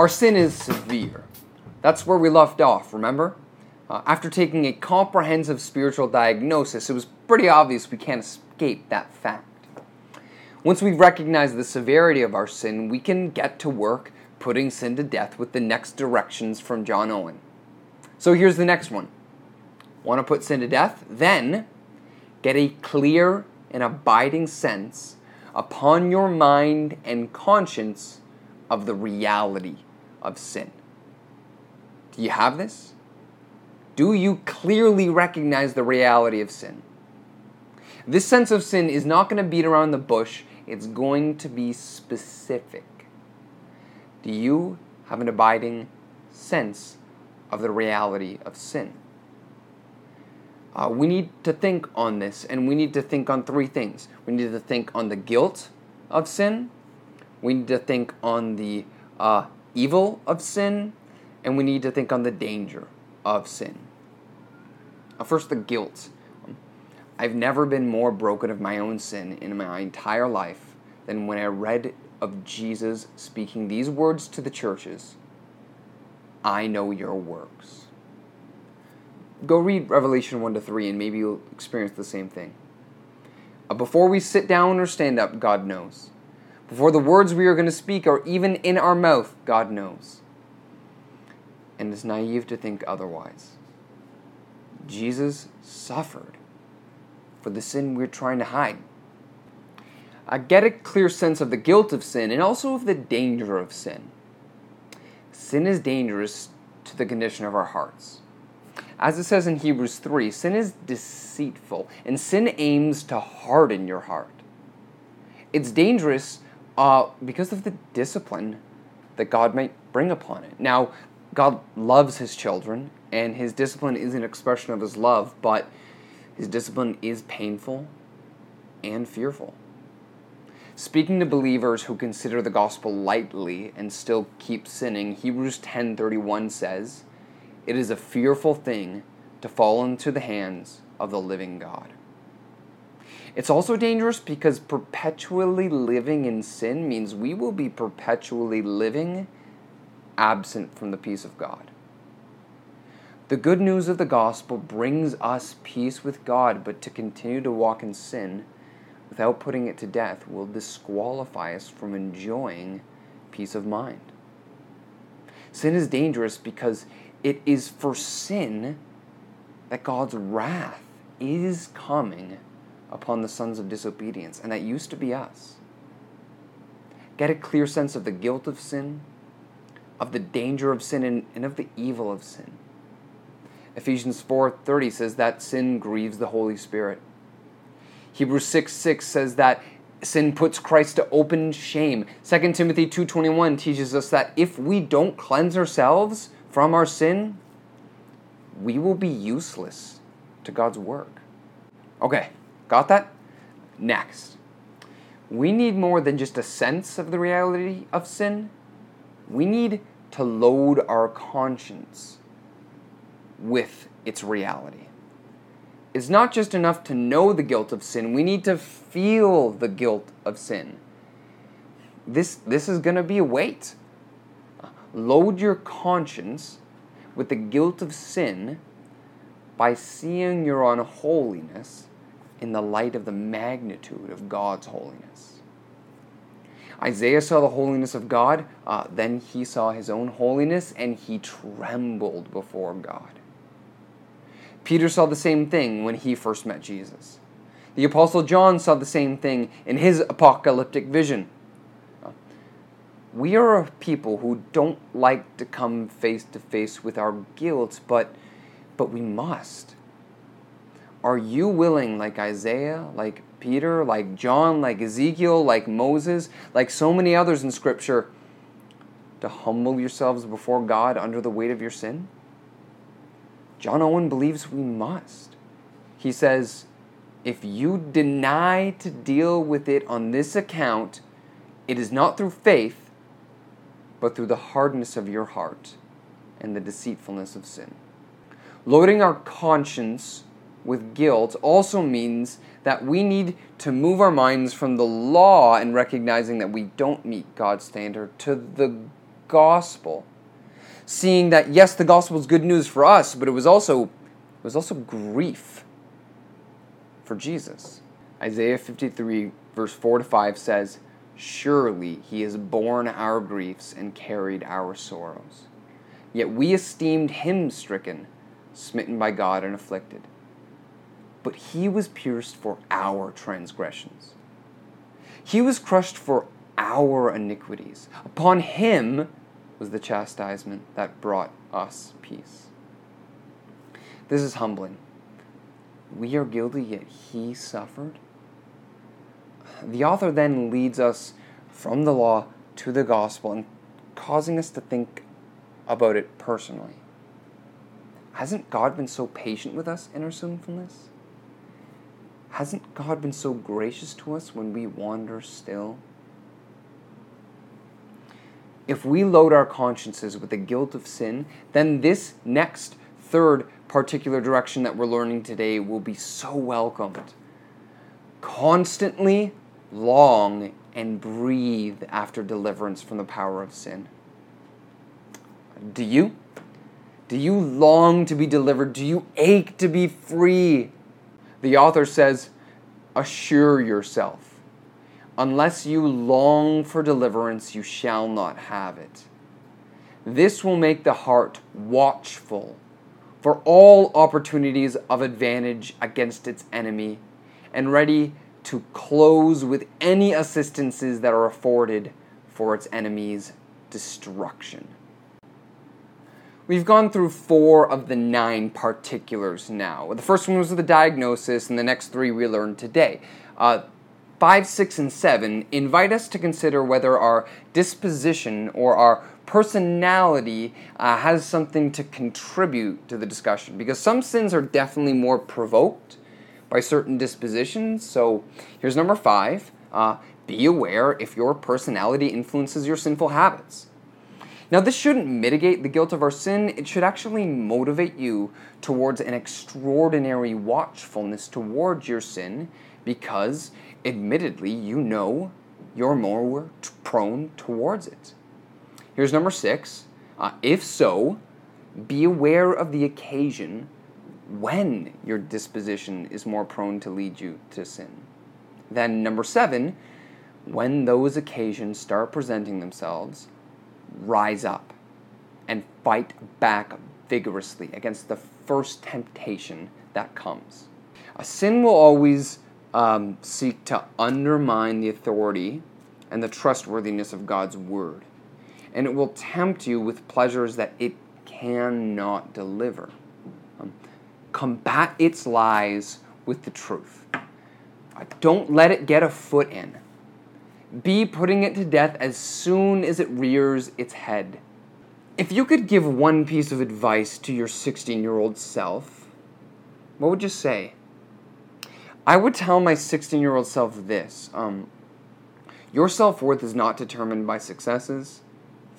Our sin is severe. That's where we left off, remember? Uh, after taking a comprehensive spiritual diagnosis, it was pretty obvious we can't escape that fact. Once we recognize the severity of our sin, we can get to work putting sin to death with the next directions from John Owen. So here's the next one. Want to put sin to death? Then get a clear and abiding sense upon your mind and conscience of the reality of sin. Do you have this? Do you clearly recognize the reality of sin? This sense of sin is not going to beat around the bush, it's going to be specific. Do you have an abiding sense of the reality of sin? Uh, we need to think on this, and we need to think on three things. We need to think on the guilt of sin, we need to think on the uh, evil of sin, and we need to think on the danger of sin. First, the guilt. I've never been more broken of my own sin in my entire life than when I read of Jesus speaking these words to the churches I know your works. Go read Revelation 1 to 3 and maybe you'll experience the same thing. Before we sit down or stand up, God knows. Before the words we are going to speak are even in our mouth, God knows. And it's naive to think otherwise. Jesus suffered for the sin we're trying to hide. I get a clear sense of the guilt of sin and also of the danger of sin. Sin is dangerous to the condition of our hearts. As it says in Hebrews 3, sin is deceitful, and sin aims to harden your heart. It's dangerous uh, because of the discipline that God might bring upon it. Now, God loves his children, and his discipline is an expression of his love, but his discipline is painful and fearful. Speaking to believers who consider the gospel lightly and still keep sinning, Hebrews 10:31 says, "It is a fearful thing to fall into the hands of the living God." It's also dangerous because perpetually living in sin means we will be perpetually living absent from the peace of God. The good news of the gospel brings us peace with God, but to continue to walk in sin without putting it to death will disqualify us from enjoying peace of mind. Sin is dangerous because it is for sin that God's wrath is coming upon the sons of disobedience, and that used to be us. Get a clear sense of the guilt of sin, of the danger of sin, and, of the evil of sin. Ephesians 4:30 says that sin grieves the Holy Spirit. Hebrews 6 6 says that sin puts Christ to open shame. 2 Timothy 2.21 teaches us that if we don't cleanse ourselves from our sin, we will be useless to God's work. Okay, got that? Next. We need more than just a sense of the reality of sin. We need to load our conscience with its reality. It's not just enough to know the guilt of sin, we need to feel the guilt of sin. This, this is going to be a weight. Load your conscience with the guilt of sin by seeing your unholiness in the light of the magnitude of God's holiness. Isaiah saw the holiness of God, uh, then he saw his own holiness, and he trembled before God. Peter saw the same thing when he first met Jesus. The Apostle John saw the same thing in his apocalyptic vision. We are a people who don't like to come face to face with our guilt, but, but we must. Are you willing, like Isaiah, like Peter, like John, like Ezekiel, like Moses, like so many others in Scripture, to humble yourselves before God under the weight of your sin? John Owen believes we must. He says, if you deny to deal with it on this account, it is not through faith, but through the hardness of your heart and the deceitfulness of sin. Loading our conscience with guilt also means that we need to move our minds from the law and recognizing that we don't meet God's standard to the gospel, seeing that yes, the gospel is good news for us, but it was also it was also grief for Jesus. Isaiah 53 verse 4 to 5 says, "Surely he has borne our griefs and carried our sorrows. Yet we esteemed him stricken, smitten by God and afflicted. But he was pierced for our transgressions. He was crushed for our iniquities. Upon him was the chastisement that brought us peace. This is humbling. We are guilty, yet he suffered. The author then leads us from the law to the gospel and causing us to think about it personally. Hasn't God been so patient with us in our sinfulness? Hasn't God been so gracious to us when we wander still? If we load our consciences with the guilt of sin, then this next third particular direction that we're learning today will be so welcomed. Constantly long and breathe after deliverance from the power of sin. Do you? Do you long to be delivered? Do you ache to be free? The author says, Assure yourself. Unless you long for deliverance, you shall not have it. This will make the heart watchful for all opportunities of advantage against its enemy and ready to close with any assistances that are afforded for its enemy's destruction. We've gone through four of the nine particulars now. The first one was the diagnosis, and the next three we learned today. Uh, five, six, and seven invite us to consider whether our disposition or our personality uh, has something to contribute to the discussion. Because some sins are definitely more provoked by certain dispositions. So here's number five uh, be aware if your personality influences your sinful habits. Now, this shouldn't mitigate the guilt of our sin, it should actually motivate you towards an extraordinary watchfulness towards your sin because, admittedly, you know you're more prone towards it. Here's number six. Uh, if so, be aware of the occasion when your disposition is more prone to lead you to sin. Then, number seven, when those occasions start presenting themselves, rise up and fight back vigorously against the first temptation that comes. A sin will always um, seek to undermine the authority and the trustworthiness of God's word, and it will tempt you with pleasures that it cannot deliver. Um, combat its lies with the truth. Don't let it get a foot in. B. Putting it to death as soon as it rears its head. If you could give one piece of advice to your 16 year old self, what would you say? I would tell my 16 year old self this um, Your self worth is not determined by successes,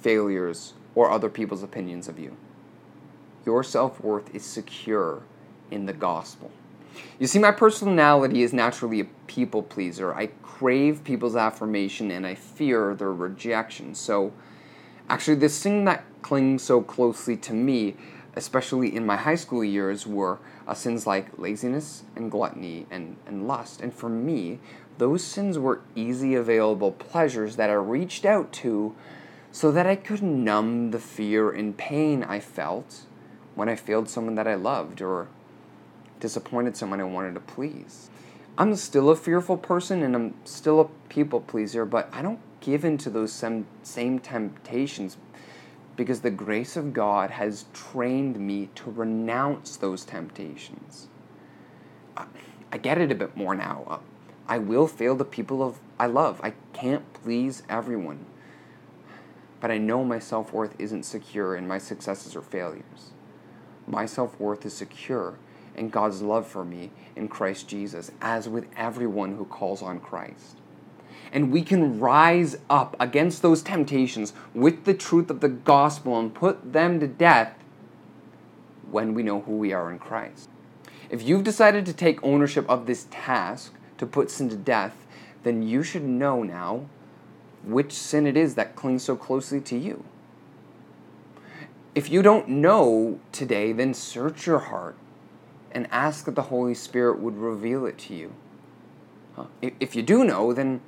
failures, or other people's opinions of you. Your self worth is secure in the gospel. You see, my personality is naturally a people pleaser. I crave people's affirmation and I fear their rejection. So, actually, this thing that clings so closely to me, especially in my high school years, were uh, sins like laziness and gluttony and, and lust. And for me, those sins were easy available pleasures that I reached out to so that I could numb the fear and pain I felt when I failed someone that I loved or disappointed someone I wanted to please. I'm still a fearful person and I'm still a people pleaser, but I don't give in to those same, temptations because the grace of God has trained me to renounce those temptations. I get it a bit more now. Uh, I will fail the people of I love. I can't please everyone. But I know my self-worth isn't secure in my successes or failures. My self-worth is secure and God's love for me in Christ Jesus, as with everyone who calls on Christ. And we can rise up against those temptations with the truth of the gospel and put them to death when we know who we are in Christ. If you've decided to take ownership of this task to put sin to death, then you should know now which sin it is that clings so closely to you. If you don't know today, then search your heart and ask that the Holy Spirit would reveal it to you. If you do know, then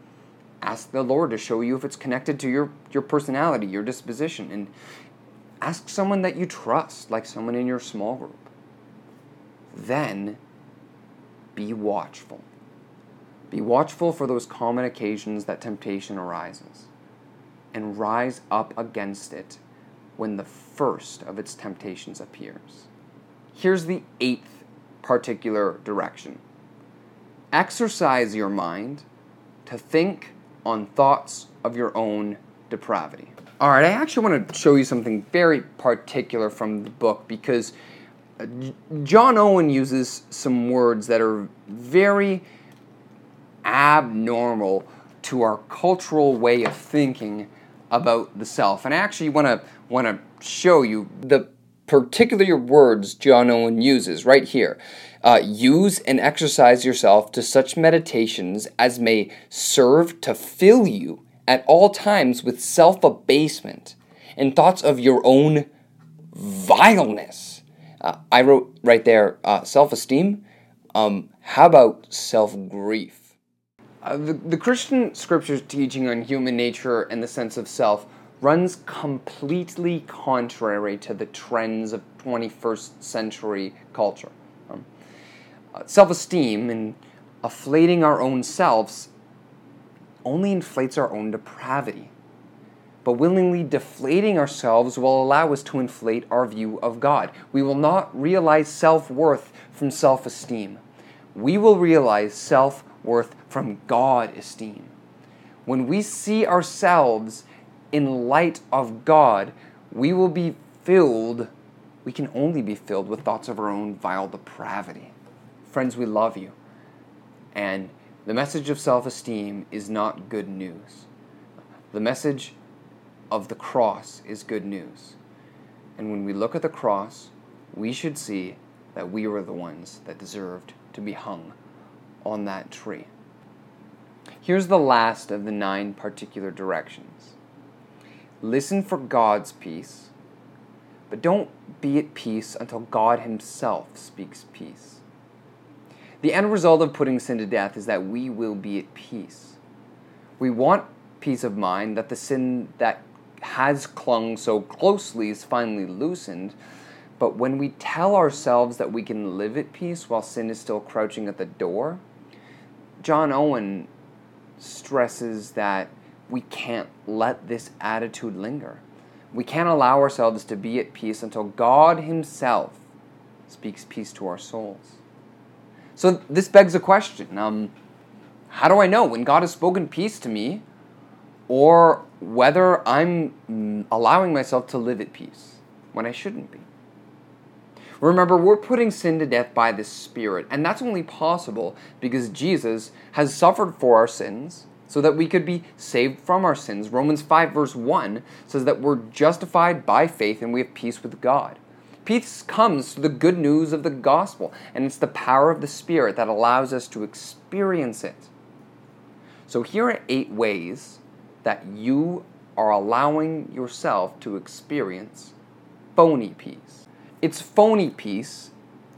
ask the Lord to show you if it's connected to your, your personality, your disposition, and ask someone that you trust, like someone in your small group. Then be watchful. Be watchful for those common occasions that temptation arises, and rise up against it when the first of its temptations appears. Here's the eighth particular direction exercise your mind to think on thoughts of your own depravity. All right, I actually want to show you something very particular from the book because uh, John Owen uses some words that are very abnormal to our cultural way of thinking about the self. And I actually want to want to show you the particular words John Owen uses right here. Uh, use and exercise yourself to such meditations as may serve to fill you at all times with self abasement and thoughts of your own vileness. Uh, I wrote right there uh, self esteem. Um, how about self grief? Uh, the, the Christian scriptures teaching on human nature and the sense of self runs completely contrary to the trends of 21st century culture. Um, uh, Self esteem and afflating our own selves only inflates our own depravity. But willingly deflating ourselves will allow us to inflate our view of God. We will not realize self worth from self esteem. We will realize self worth from God esteem. When we see ourselves in light of God, we will be filled, we can only be filled with thoughts of our own vile depravity. Friends, we love you. And the message of self esteem is not good news. The message of the cross is good news. And when we look at the cross, we should see that we were the ones that deserved to be hung on that tree. Here's the last of the nine particular directions listen for God's peace, but don't be at peace until God Himself speaks peace. The end result of putting sin to death is that we will be at peace. We want peace of mind that the sin that has clung so closely is finally loosened. But when we tell ourselves that we can live at peace while sin is still crouching at the door, John Owen stresses that we can't let this attitude linger. We can't allow ourselves to be at peace until God Himself speaks peace to our souls. So this begs a question. Um, how do I know when God has spoken peace to me or whether I'm allowing myself to live at peace when I shouldn't be? Remember, we're putting sin to death by the Spirit, and that's only possible because Jesus has suffered for our sins so that we could be saved from our sins. Romans 5, verse 1 says that we're justified by faith and we have peace with God. Peace comes through the good news of the gospel, and it's the power of the Spirit that allows us to experience it. So, here are eight ways that you are allowing yourself to experience phony peace. It's phony peace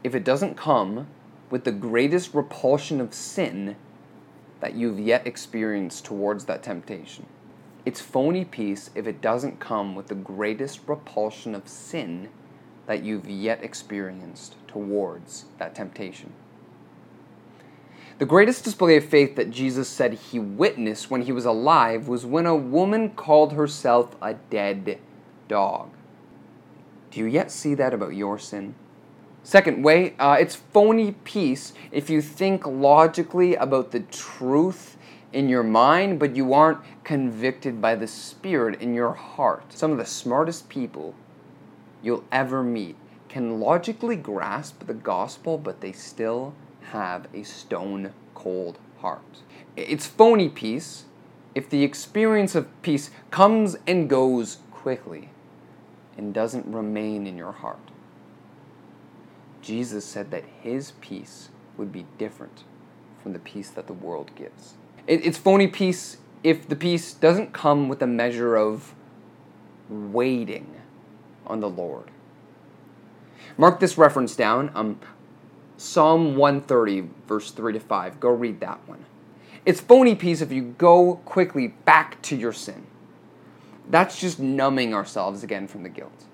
if it doesn't come with the greatest repulsion of sin that you've yet experienced towards that temptation. It's phony peace if it doesn't come with the greatest repulsion of sin that you've yet experienced towards that temptation. The greatest display of faith that Jesus said he witnessed when he was alive was when a woman called herself a dead dog. Do you yet see that about your sin? Second way, uh, it's phony peace if you think logically about the truth in your mind, but you aren't convicted by the Spirit in your heart. Some of the smartest people you'll ever meet can logically grasp the gospel, but they still have a stone cold heart. It's phony peace if the experience of peace comes and goes quickly and doesn't remain in your heart. Jesus said that his peace would be different from the peace that the world gives. It's phony peace if the peace doesn't come with a measure of waiting on the Lord. Mark this reference down. Um, Psalm 130, verse 3 to 5. Go read that one. It's phony peace if you go quickly back to your sin. That's just numbing ourselves again from the guilt.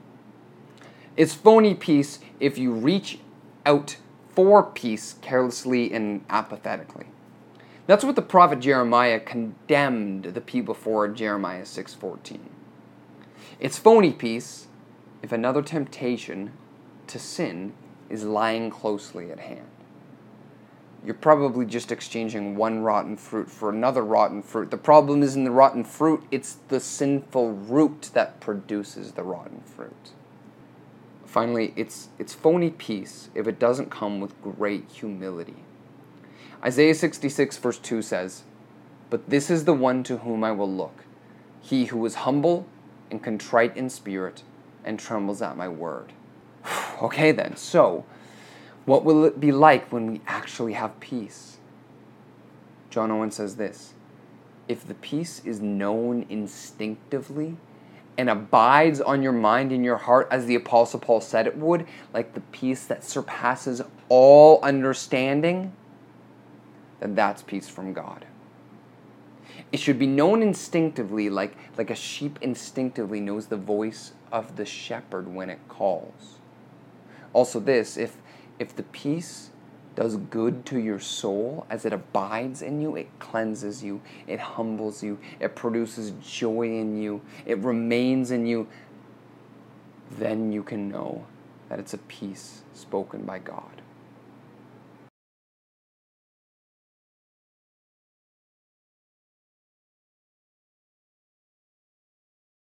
It's phony peace if you reach out for peace carelessly and apathetically. That's what the prophet Jeremiah condemned the people for in Jeremiah 6:14. It's phony peace if another temptation to sin is lying closely at hand. You're probably just exchanging one rotten fruit for another rotten fruit. The problem isn't the rotten fruit, it's the sinful root that produces the rotten fruit. Finally, it's, it's phony peace if it doesn't come with great humility. Isaiah 66, verse 2 says, But this is the one to whom I will look, he who is humble and contrite in spirit and trembles at my word. okay, then, so what will it be like when we actually have peace? John Owen says this If the peace is known instinctively, and abides on your mind and your heart, as the Apostle Paul said it would, like the peace that surpasses all understanding, then that's peace from God. It should be known instinctively, like, like a sheep instinctively knows the voice of the shepherd when it calls. Also, this if, if the peace does good to your soul as it abides in you. It cleanses you, it humbles you, it produces joy in you, it remains in you. Then you can know that it's a peace spoken by God.